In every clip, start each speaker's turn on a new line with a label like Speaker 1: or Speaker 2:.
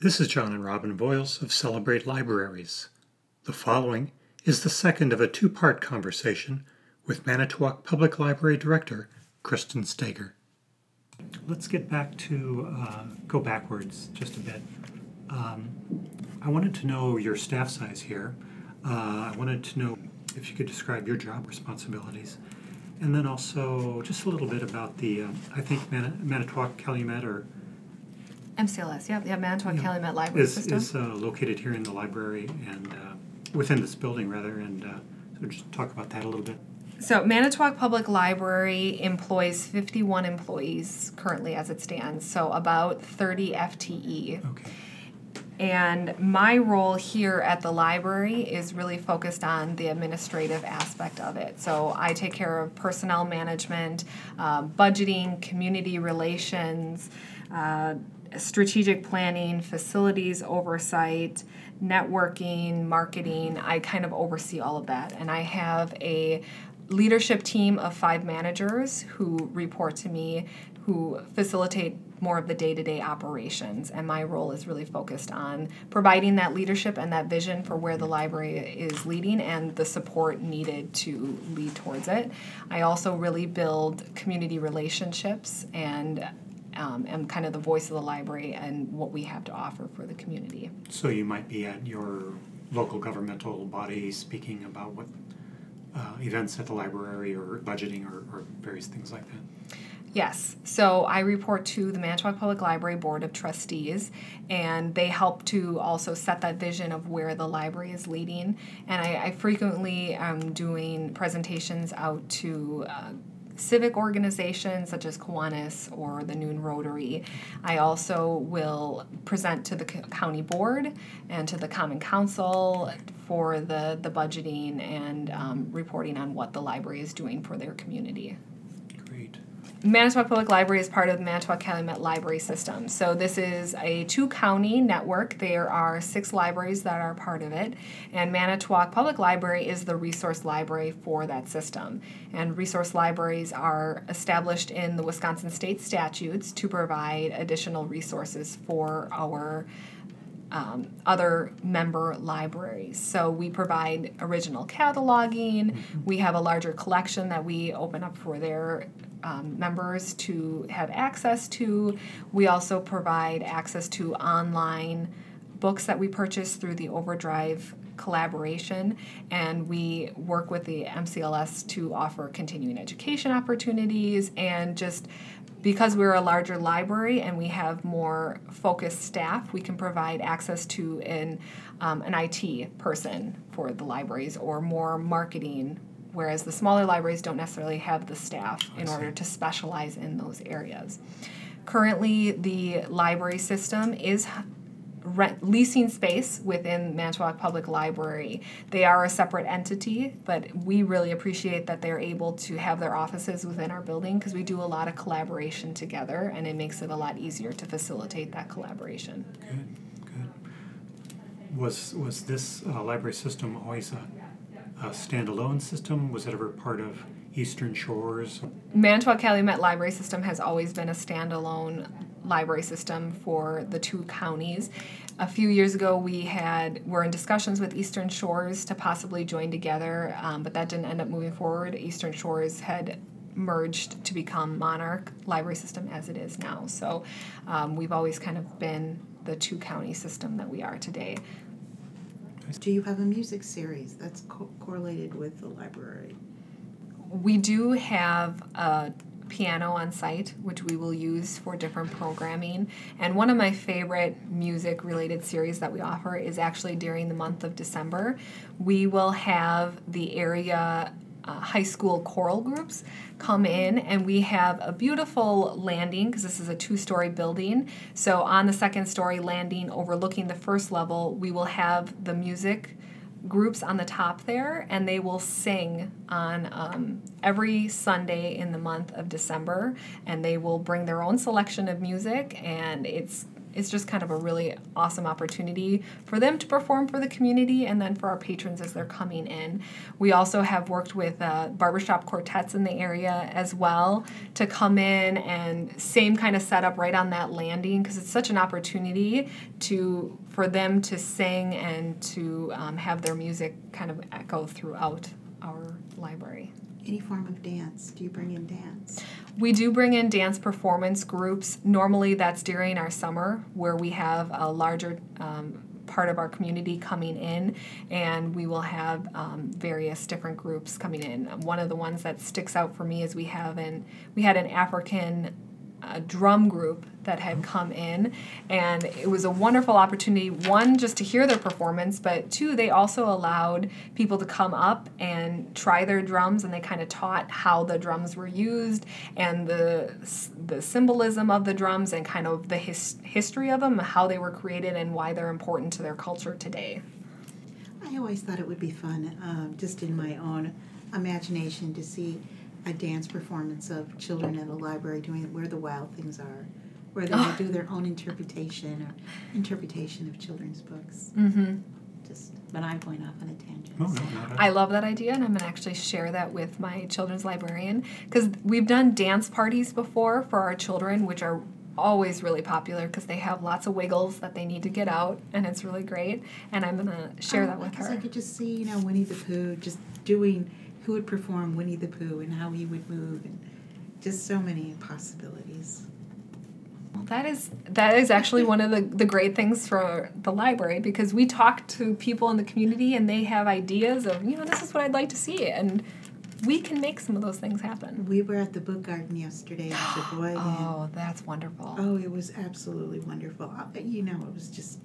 Speaker 1: This is John and Robin Voiles of Celebrate Libraries. The following is the second of a two part conversation with Manitowoc Public Library Director Kristen Stager. Let's get back to uh, go backwards just a bit. Um, I wanted to know your staff size here. Uh, I wanted to know if you could describe your job responsibilities. And then also just a little bit about the, uh, I think Man- Manitowoc Calumet or
Speaker 2: MCLS, yeah, yeah, Manitowoc
Speaker 1: Yeah.
Speaker 2: Calumet Library
Speaker 1: is,
Speaker 2: System.
Speaker 1: is uh, located here in the library and uh, within this building rather and uh, so just talk about that a little bit
Speaker 2: So Manitowoc Public Library employs 51 employees currently as it stands, so about 30 FTE.
Speaker 1: okay
Speaker 2: And my role here at the library is really focused on the administrative aspect of it. So I take care of personnel management, uh, budgeting, community relations, uh, strategic planning, facilities oversight, networking, marketing. I kind of oversee all of that. And I have a leadership team of five managers who report to me who facilitate more of the day-to-day operations and my role is really focused on providing that leadership and that vision for where the library is leading and the support needed to lead towards it i also really build community relationships and um, am kind of the voice of the library and what we have to offer for the community
Speaker 1: so you might be at your local governmental body speaking about what uh, events at the library or budgeting or, or various things like that
Speaker 2: Yes. So I report to the Manitowoc Public Library Board of Trustees, and they help to also set that vision of where the library is leading. And I, I frequently am doing presentations out to uh, civic organizations such as Kiwanis or the Noon Rotary. I also will present to the county board and to the Common Council for the, the budgeting and um, reporting on what the library is doing for their community. Manitowoc Public Library is part of the Manitowoc Calumet Library System. So this is a two-county network. There are six libraries that are part of it, and Manitowoc Public Library is the resource library for that system. And resource libraries are established in the Wisconsin state statutes to provide additional resources for our um, other member libraries. So we provide original cataloging. We have a larger collection that we open up for their um, members to have access to. We also provide access to online books that we purchase through the Overdrive collaboration, and we work with the MCLS to offer continuing education opportunities and just because we're a larger library and we have more focused staff, we can provide access to an, um, an IT person for the libraries or more marketing, whereas the smaller libraries don't necessarily have the staff in order to specialize in those areas. Currently, the library system is rent, leasing space within Manitowoc Public Library. They are a separate entity, but we really appreciate that they're able to have their offices within our building because we do a lot of collaboration together and it makes it a lot easier to facilitate that collaboration.
Speaker 1: good good was was this uh, library system always a, a standalone system was it ever part of eastern shores
Speaker 2: Manitowoc Calumet Library System has always been a standalone library system for the two counties. A few years ago, we had were in discussions with Eastern Shores to possibly join together, um, but that didn't end up moving forward. Eastern Shores had merged to become Monarch Library System as it is now. So um, we've always kind of been the two county system that we are today.
Speaker 3: Do you have a music series that's co- correlated with the library?
Speaker 2: We do have a piano on site, which we will use for different programming. And one of my favorite music related series that we offer is actually during the month of December. We will have the area uh, high school choral groups come in and we have a beautiful landing because this is a two story building. So, on the second story landing overlooking the first level, we will have the music groups on the top there and they will sing on um, every Sunday in the month of December and they will bring their own selection of music and it's it's just kind of a really awesome opportunity for them to perform for the community and then for our patrons as they're coming in. We also have worked with uh, barbershop quartets in the area as well to come in and same kind of setup right on that landing because it's such an opportunity to for them to sing and to um, have their music kind of echo throughout our library.
Speaker 3: Any form of dance? Do you bring in dance?
Speaker 2: We do bring in dance performance groups. Normally, that's during our summer where we have a larger um, part of our community coming in, and we will have um, various different groups coming in. One of the ones that sticks out for me is we have an we had an African a drum group that had come in and it was a wonderful opportunity one just to hear their performance but two they also allowed people to come up and try their drums and they kind of taught how the drums were used and the the symbolism of the drums and kind of the his, history of them how they were created and why they're important to their culture today.
Speaker 3: I always thought it would be fun uh, just in my own imagination to see a dance performance of children at a library doing where the wild things are, where they oh. do their own interpretation or interpretation of children's books.
Speaker 2: Mm-hmm.
Speaker 3: Just, but I'm going off on a tangent.
Speaker 1: No, no,
Speaker 2: I love that idea, and I'm going to actually share that with my children's librarian because we've done dance parties before for our children, which are always really popular because they have lots of wiggles that they need to get out, and it's really great. And I'm going to share that with her.
Speaker 3: Because I could just see, you know, Winnie the Pooh just doing who would perform Winnie the Pooh and how he would move and just so many possibilities.
Speaker 2: Well, that is that is actually one of the, the great things for the library because we talk to people in the community and they have ideas of you know this is what I'd like to see and we can make some of those things happen.
Speaker 3: We were at the book garden yesterday in Sheboygan.
Speaker 2: oh, that's wonderful.
Speaker 3: Oh, it was absolutely wonderful. Uh, you know, it was just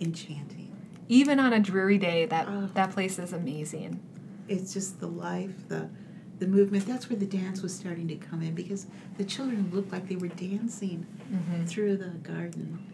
Speaker 3: enchanting.
Speaker 2: Even on a dreary day, that oh. that place is amazing
Speaker 3: it's just the life, the the movement. That's where the dance was starting to come in because the children looked like they were dancing mm-hmm. through the garden.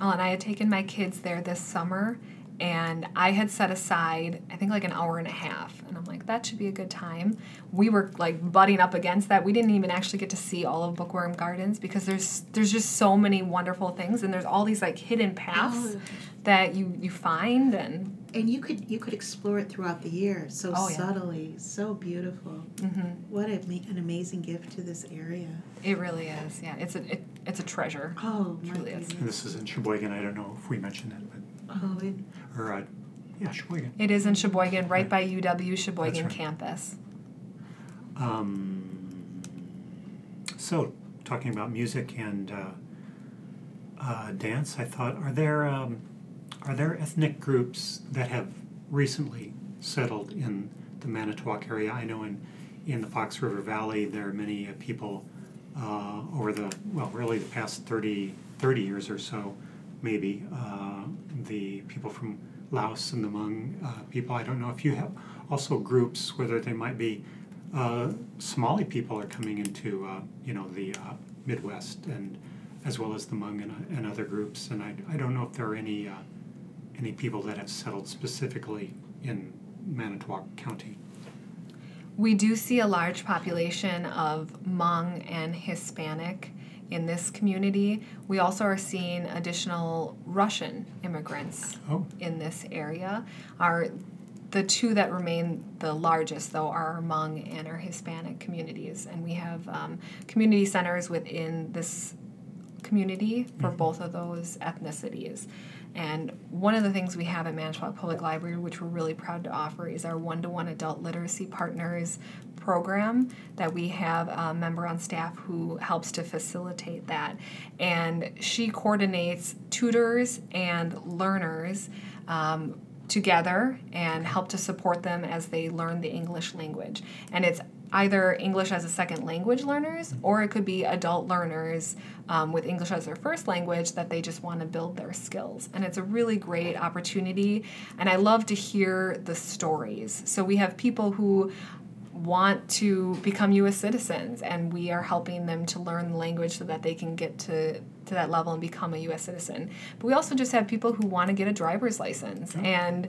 Speaker 2: Oh, and I had taken my kids there this summer, and I had set aside, I think, like an hour and a half. And I'm like, that should be a good time. We were like butting up against that. We didn't even actually get to see all of Bookworm Gardens because there's there's just so many wonderful things, and there's all these like hidden paths oh. that you you find and
Speaker 3: and you could you could explore it throughout the year so oh, subtly yeah. so beautiful.
Speaker 2: Mm-hmm.
Speaker 3: what a, an amazing gift to this area.
Speaker 2: It really is yeah it's a it, it's a treasure.
Speaker 3: Oh
Speaker 2: it
Speaker 3: really is.
Speaker 1: and this is in sheboygan i don't know if we mentioned it but
Speaker 3: oh it,
Speaker 1: or uh, yeah sheboygan.
Speaker 2: It is in sheboygan right by uw sheboygan right. campus.
Speaker 1: Um, so talking about music and uh, uh, dance i thought are there um, are there ethnic groups that have recently settled in the Manitowoc area? I know in, in the Fox River Valley there are many uh, people uh, over the, well, really the past 30, 30 years or so, maybe, uh, the people from Laos and the Hmong uh, people. I don't know if you have also groups, whether they might be uh, Somali people are coming into, uh, you know, the Midwest and as well as the Hmong and, and other groups. And I, I don't know if there are any any people that have settled specifically in Manitowoc County?
Speaker 2: We do see a large population of Hmong and Hispanic in this community. We also are seeing additional Russian immigrants
Speaker 1: oh.
Speaker 2: in this area. Our the two that remain the largest, though, are our Hmong and our Hispanic communities, and we have um, community centers within this community for mm-hmm. both of those ethnicities. And one of the things we have at Manitowoc Public Library, which we're really proud to offer, is our one to one adult literacy partners program that we have a member on staff who helps to facilitate that. And she coordinates tutors and learners. Um, together and help to support them as they learn the English language. And it's either English as a second language learners or it could be adult learners um, with English as their first language that they just want to build their skills. And it's a really great opportunity. And I love to hear the stories. So we have people who want to become US citizens and we are helping them to learn the language so that they can get to to that level and become a US citizen. But we also just have people who want to get a driver's license and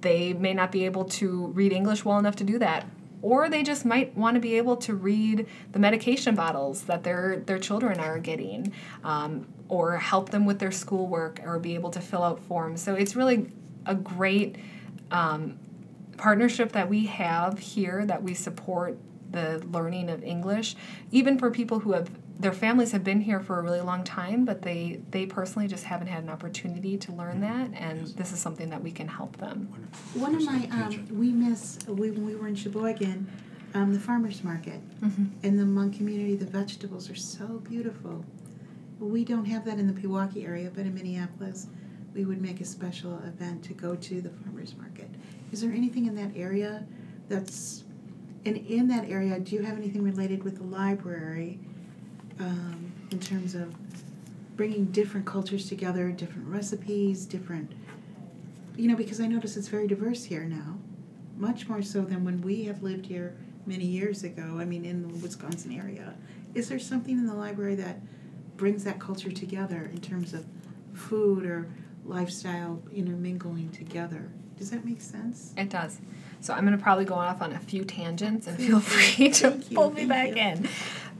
Speaker 2: they may not be able to read English well enough to do that or they just might want to be able to read the medication bottles that their their children are getting. Um, or help them with their schoolwork or be able to fill out forms. So it's really a great um, partnership that we have here that we support the learning of English, even for people who have their families have been here for a really long time, but they they personally just haven't had an opportunity to learn that, and this is something that we can help them.
Speaker 3: One of my um, we miss we, when we were in Sheboygan, um, the farmers market
Speaker 2: Mm-hmm.
Speaker 3: in the Hmong community. The vegetables are so beautiful. We don't have that in the Pewaukee area, but in Minneapolis, we would make a special event to go to the farmers market. Is there anything in that area that's and in that area? Do you have anything related with the library um, in terms of bringing different cultures together, different recipes, different you know, because I notice it's very diverse here now, much more so than when we have lived here many years ago. I mean, in the Wisconsin area. Is there something in the library that brings that culture together in terms of food or lifestyle intermingling together? Does that make sense?
Speaker 2: It does. So I'm going to probably go off on a few tangents and feel free to pull me back
Speaker 3: you.
Speaker 2: in.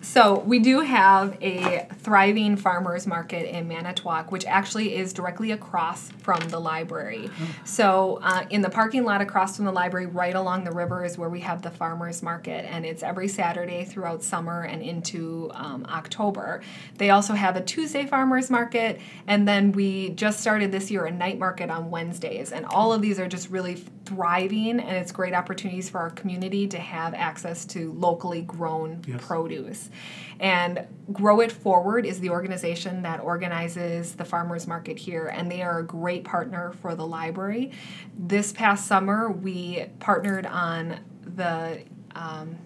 Speaker 2: So we do have a thriving farmers market in Manitowoc, which actually is directly across from the library. So uh, in the parking lot across from the library, right along the river, is where we have the farmers market, and it's every Saturday throughout summer and into um, October. They also have a Tuesday farmers market, and then we just started this year a night market on Wednesdays, and all of these are just really thriving, and it's great opportunities for our community to have access to locally grown
Speaker 1: Yes.
Speaker 2: produce. And Grow It Forward is the organization that organizes the farmers market here, and they are a great partner for the library. This past summer, we partnered on the um,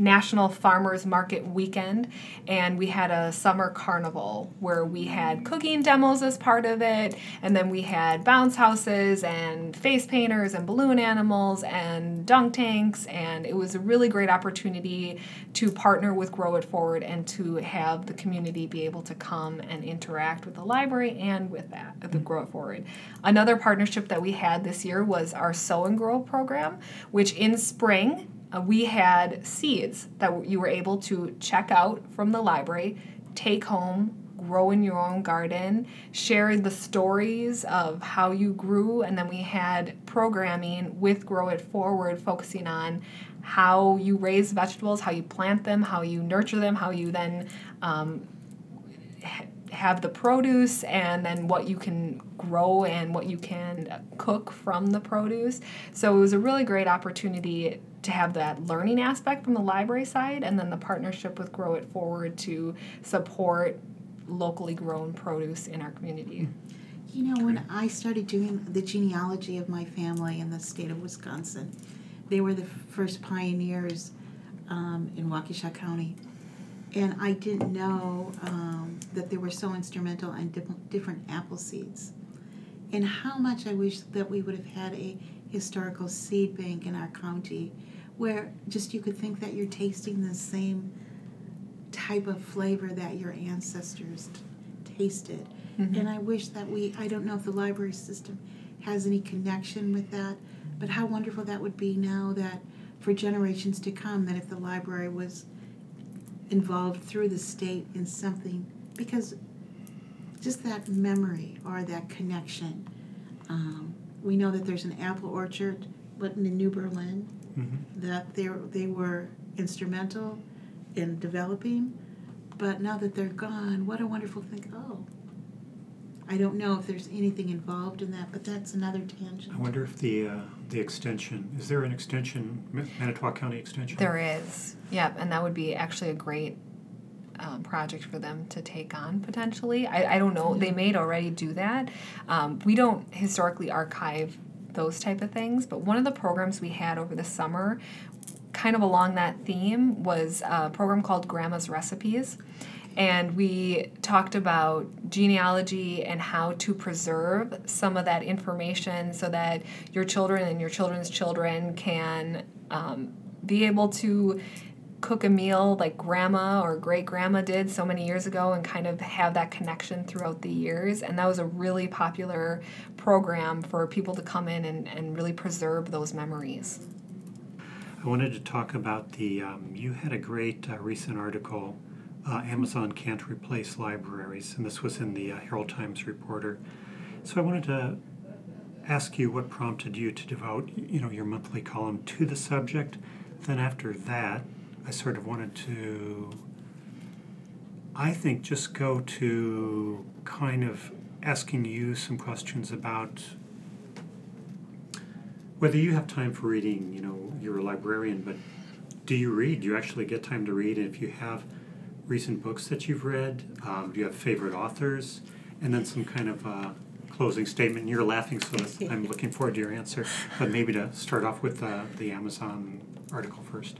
Speaker 2: National Farmers Market Weekend, and we had a summer carnival where we had cooking demos as part of it, and then we had bounce houses and face painters and balloon animals and dunk tanks, and it was a really great opportunity to partner with Grow It Forward and to have the community be able to come and interact with the library and with that, the Grow It Forward. Another partnership that we had this year was our Sow and Grow program, which in spring uh, we had seeds that you were able to check out from the library, take home, grow in your own garden, share the stories of how you grew, and then we had programming with Grow It Forward focusing on how you raise vegetables, how you plant them, how you nurture them, how you then um, ha- have the produce and then what you can grow and what you can cook from the produce. So it was a really great opportunity to have that learning aspect from the library side and then the partnership with Grow It Forward to support locally grown produce in our community.
Speaker 3: You know, when I started doing the genealogy of my family in the state of Wisconsin, they were the first pioneers um, in Waukesha County. And I didn't know um, that they were so instrumental in dip- different apple seeds. And how much I wish that we would have had a historical seed bank in our county where just you could think that you're tasting the same type of flavor that your ancestors t- tasted. And I wish that we, I don't know if the library system has any connection with that, but how wonderful that would be now that for generations to come, that if the library was involved through the state in something, because just that memory or that connection. Um, we know that there's an apple orchard, but in New Berlin,
Speaker 1: Mhm.
Speaker 3: that they they were instrumental in developing, but now that they're gone, what a wonderful thing! Oh, I don't know if there's anything involved in that, but that's another tangent.
Speaker 1: I wonder if the uh, the extension is there an extension Ma- Manitowoc County extension?
Speaker 2: There is, yep, and that would be actually a great um, project for them to take on potentially. I, I don't know, they may already do that. Um, we don't historically archive those type of things, but one of the programs we had over the summer, kind of along that theme, was a program called Grandma's Recipes. And we talked about genealogy and how to preserve some of that information so that your children and your children's children can um, be able to cook a meal like grandma or great grandma did so many years ago and kind of have that connection throughout the years. And that was a really popular program for people to come in and, and really preserve those memories.
Speaker 1: I wanted to talk about the. Um, you had a great uh, recent article uh, Amazon can't replace libraries, and this was in the uh, Herald Times Reporter. So I wanted to ask you what prompted you to devote, you know, your monthly column to the subject. Then after that, I sort of wanted to, I think, just go to kind of asking you some questions about whether you have time for reading. You know, you're a librarian, but do you read? Do you actually get time to read? And if you have recent books that you've read, um, do you have favorite authors? And then some kind of uh, closing statement. You're laughing, so I'm looking forward to your answer. But maybe to start off with uh, the Amazon article first.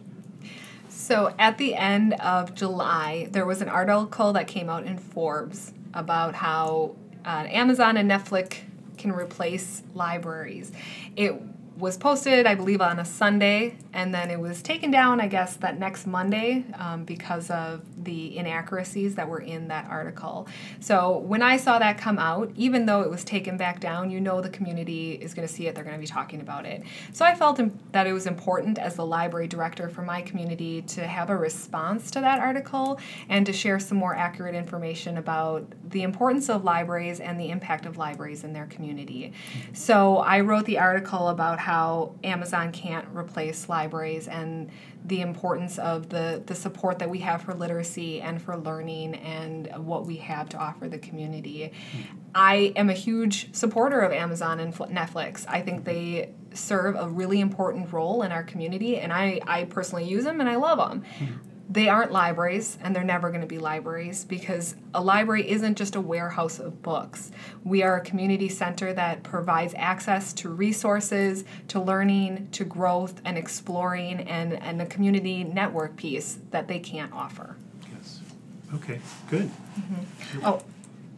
Speaker 2: So at the end of July, there was an article that came out in Forbes about how uh, Amazon and Netflix can replace libraries. It was posted, I believe, on a Sunday, and then it was taken down, I guess, that next Monday um, because of the inaccuracies that were in that article. So when I saw that come out, even though it was taken back down, you know the community is going to see it, they're going to be talking about it. So I felt that it was important as the library director for my community to have a response to that article and to share some more accurate information about the importance of libraries and the impact of libraries in their community. So I wrote the article about how Amazon can't replace libraries and the importance of the, the support that we have for literacy and for learning and what we have to offer the community. I am a huge supporter of Amazon and Netflix. I think they serve a really important role in our community, and I, I personally use them and I love them. Hmm. They aren't libraries and they're never going to be libraries because a library isn't just a warehouse of books. We are a community center that provides access to resources, to learning, to growth and exploring, and, and a community network piece that they can't offer.
Speaker 1: Yes. Okay, good.
Speaker 2: Mm-hmm. Oh,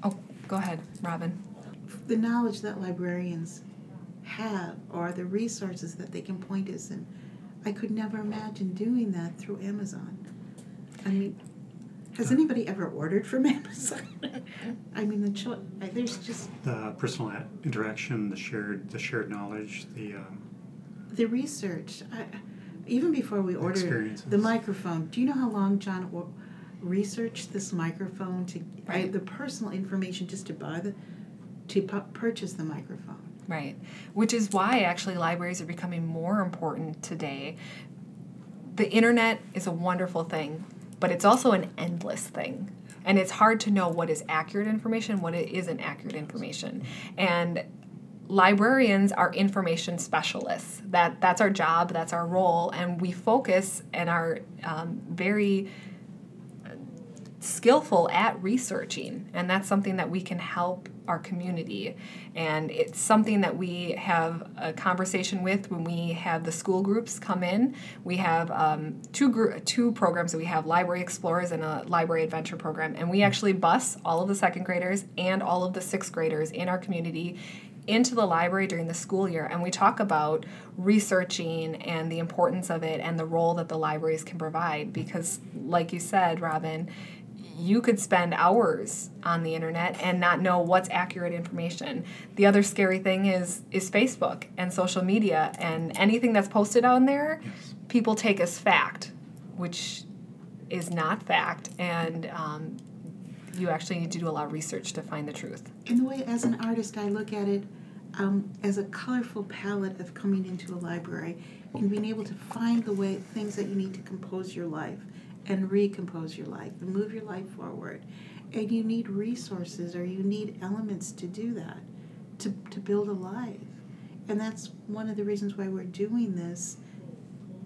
Speaker 2: oh, go ahead, Robin.
Speaker 3: The knowledge that librarians have or the resources that they can point us in. I could never imagine doing that through Amazon. I mean, has anybody ever ordered from Amazon? I mean, the cho- there's just
Speaker 1: the personal interaction, the shared, the shared knowledge, the um,
Speaker 3: the research. I, even before we ordered the microphone, do you know how long John o- researched this microphone to right. I, the personal information just to buy the to pu- purchase the microphone?
Speaker 2: Right, which is why actually libraries are becoming more important today. The internet is a wonderful thing but it's also an endless thing. And it's hard to know what is accurate information what it isn't accurate information. And librarians are information specialists. That that's our job that's our role and we focus and are um, very skillful at researching. And that's something that we can help our community. And it's something that we have a conversation with when we have the school groups come in. We have um, two gr- two programs. That we have library explorers and a library adventure program. And we actually bus all of the second graders and all of the sixth graders in our community into the library during the school year. And we talk about researching and the importance of it and the role that the libraries can provide. Because like you said robin you could spend hours on the internet and not know what's accurate information. The other scary thing is is Facebook and social media and anything that's posted on there, yes. people take as fact, which is not fact, and um, you actually need to do a lot of research to find the truth.
Speaker 3: In the way, as an artist, I look at it um, as a colorful palette of coming into a library and being able to find the way things that you need to compose your life and recompose your life and move your life forward. And you need resources or you need elements to do that, to, to build a life. And that's one of the reasons why we're doing this,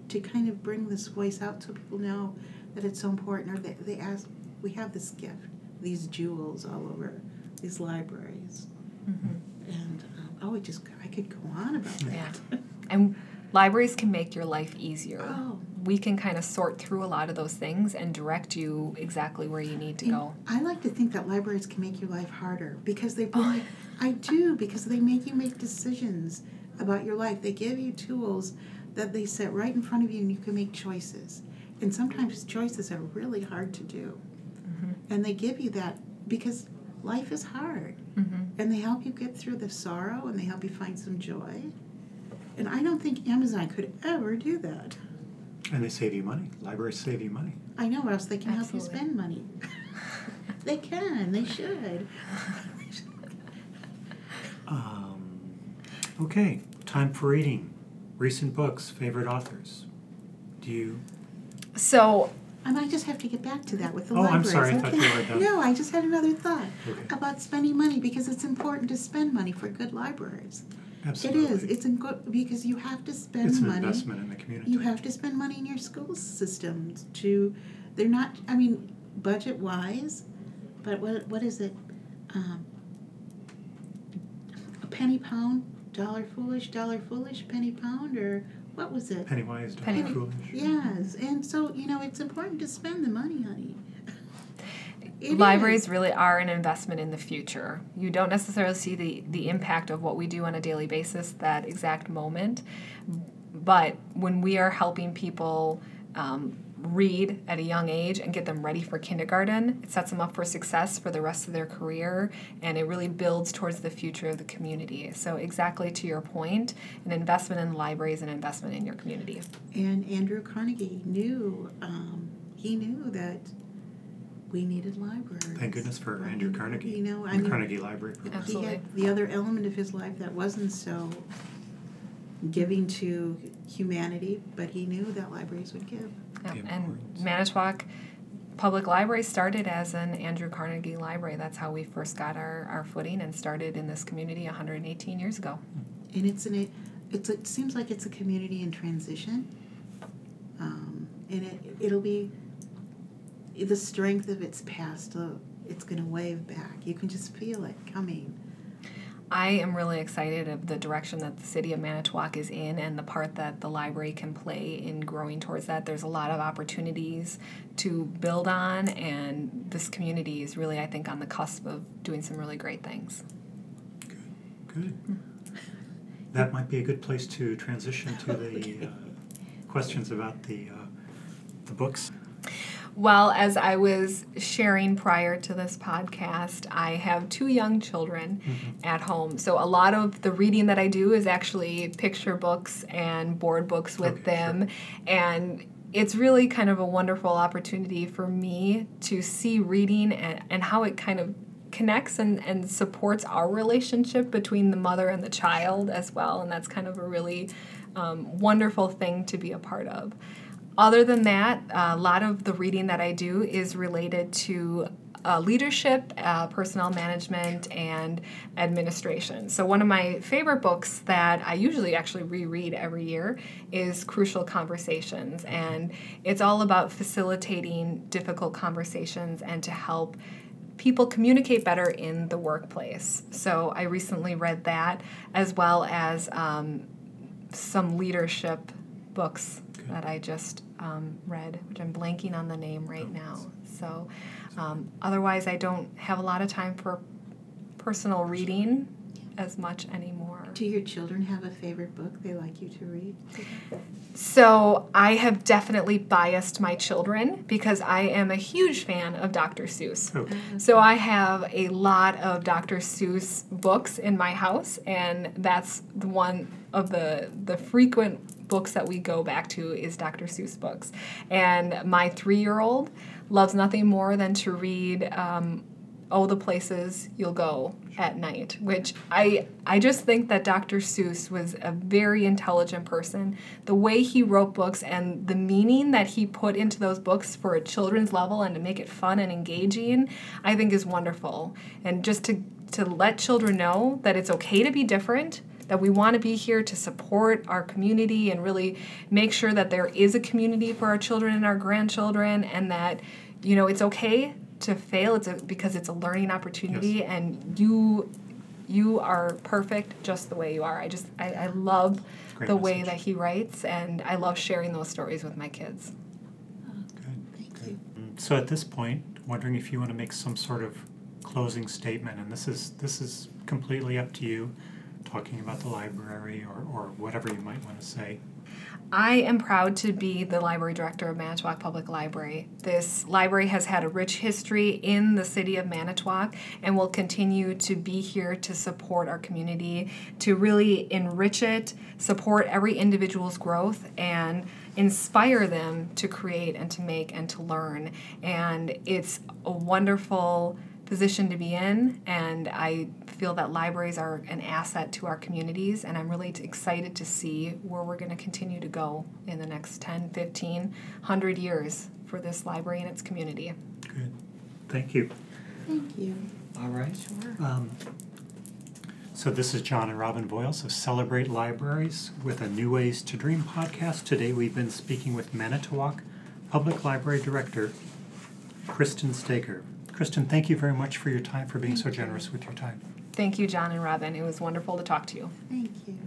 Speaker 3: to kind of bring this voice out so people know that it's so important. Or they, they ask, we have this gift, these jewels all over these libraries. Mm-hmm. And um, oh, it just, I could go on about that.
Speaker 2: Yeah. and libraries can make your life easier.
Speaker 3: Oh,
Speaker 2: we can kind of sort through a lot of those things and direct you exactly where you need to and go.
Speaker 3: I like to think that libraries can make your life harder because they really, I do, because they make you make decisions about your life. They give you tools that they set right in front of you and you can make choices. And sometimes choices are really hard to do. Mm-hmm. And they give you that because life is hard. Mm-hmm. And they help you get through the sorrow and they help you find some joy. And I don't think Amazon could ever do that.
Speaker 1: And they save you money. Libraries save you money.
Speaker 3: I know, or else they can help you spend money. they can, they should.
Speaker 1: Um, okay, time for reading. Recent books, favorite authors. Do you?
Speaker 2: So
Speaker 3: I might just have to get back to that with the library.
Speaker 1: Oh, I'm
Speaker 3: libraries.
Speaker 1: sorry, I thought
Speaker 3: okay?
Speaker 1: you were done.
Speaker 3: No, I just had another thought
Speaker 1: Okay.
Speaker 3: about spending money because it's important to spend money for good libraries.
Speaker 1: Absolutely.
Speaker 3: It is. It's in good because you have to spend
Speaker 1: It's an
Speaker 3: money.
Speaker 1: investment in the community.
Speaker 3: You have to spend money in your school systems to. They're not. I mean, budget wise, but what what is it? Um, a penny pound, dollar foolish, dollar foolish, penny pound, or what was it?
Speaker 1: penny wise, dollar
Speaker 2: Penny-
Speaker 1: foolish.
Speaker 3: Yes, and so you know it's important to spend the money, honey. It
Speaker 2: libraries
Speaker 3: is.
Speaker 2: really are an investment in the future. You don't necessarily see the, the impact of what we do on a daily basis that exact moment, but when we are helping people um, read at a young age and get them ready for kindergarten, it sets them up for success for the rest of their career and it really builds towards the future of the community. So, exactly to your point, an investment in libraries an investment in your community.
Speaker 3: And Andrew Carnegie knew. Um, he knew that we needed libraries.
Speaker 1: Thank goodness for Andrew Carnegie.
Speaker 3: You know, I
Speaker 1: the
Speaker 3: mean,
Speaker 1: Carnegie Library. Program.
Speaker 3: he had the other element of his life that wasn't so giving to humanity, but he knew that libraries would give.
Speaker 2: Yeah, and. Manitowoc Public Library started as an Andrew Carnegie Library. That's how we first got our, our footing and started in this community 118 years ago.
Speaker 3: And it's an it, it's it seems like it's a community in transition, um, and it it'll be the strength of its past. Uh, it's going to wave back. You can just feel it coming.
Speaker 2: I am really excited of the direction that the city of Manitowoc is in and the part that the library can play in growing towards that. There's a lot of opportunities to build on, and this community is really, I think, on the cusp of doing some really great things.
Speaker 1: Good. Good. That might be a good place to transition to the uh, questions about the uh, the books.
Speaker 2: Well, as I was sharing prior to this podcast, I have two young children at home. So a lot of the reading that I do is actually picture books and board books with
Speaker 1: Okay,
Speaker 2: them. And it's really kind of a wonderful opportunity for me to see reading and, and how it kind of connects and, and supports our relationship between the mother and the child as well. And that's kind of a really um, wonderful thing to be a part of. Other than that, a lot of the reading that I do is related to uh, leadership, uh, personnel management, and administration. So, one of my favorite books that I usually actually reread every year is Crucial Conversations. And it's all about facilitating difficult conversations and to help people communicate better in the workplace. So, I recently read that as well as um, some leadership books that I just um, read, which I'm blanking on the name right now. So, um, otherwise, I don't have a lot of time for personal reading as much anymore.
Speaker 3: Do your children have a favorite book they like you to read?
Speaker 2: So, I have definitely biased my children because I am a huge fan of Dr. Seuss.
Speaker 1: Oh,
Speaker 2: So I have a lot of Dr. Seuss books in my house, and that's the one of the the frequent books that we go back to is Dr. Seuss books. And my three year old loves nothing more than to read. Um, Oh, the places you'll go at night, which I I just think that Dr. Seuss was a very intelligent person. The way he wrote books and the meaning that he put into those books for a children's level and to make it fun and engaging, I think is wonderful. And just to to let children know that it's okay to be different, that we want to be here to support our community and really make sure that there is a community for our children and our grandchildren and that you know it's okay to fail it's a, because it's a learning opportunity and you you are perfect just the way you are i just i, I love
Speaker 1: Great
Speaker 2: the way that he writes and i love sharing those stories with my kids
Speaker 1: good.
Speaker 3: Thank you.
Speaker 1: So at this point, wondering if you want to make some sort of closing statement, and this is this is completely up to you. Talking about the library or, or whatever you might want to say.
Speaker 2: I am proud to be the library director of Manitowoc Public Library. This library has had a rich history in the city of Manitowoc and will continue to be here to support our community, to really enrich it, support every individual's growth, and inspire them to create and to make and to learn. And it's a wonderful position to be in, and I feel that libraries are an asset to our communities, and I'm really excited to see where we're going to continue to go in the next 10, 15, 100 years for this library and its community.
Speaker 1: Good. Thank you.
Speaker 3: Thank you.
Speaker 1: All right.
Speaker 2: Sure.
Speaker 1: Um, so this is John and Robin Voiles of Celebrate Libraries with a New Ways to Dream podcast. Today we've been speaking with Manitowoc Public Library Director Kristen Staker. Kristen, thank you very much for your time, for being so generous with your time.
Speaker 2: Thank you, John and Robin. It was wonderful to talk to you.
Speaker 3: Thank you.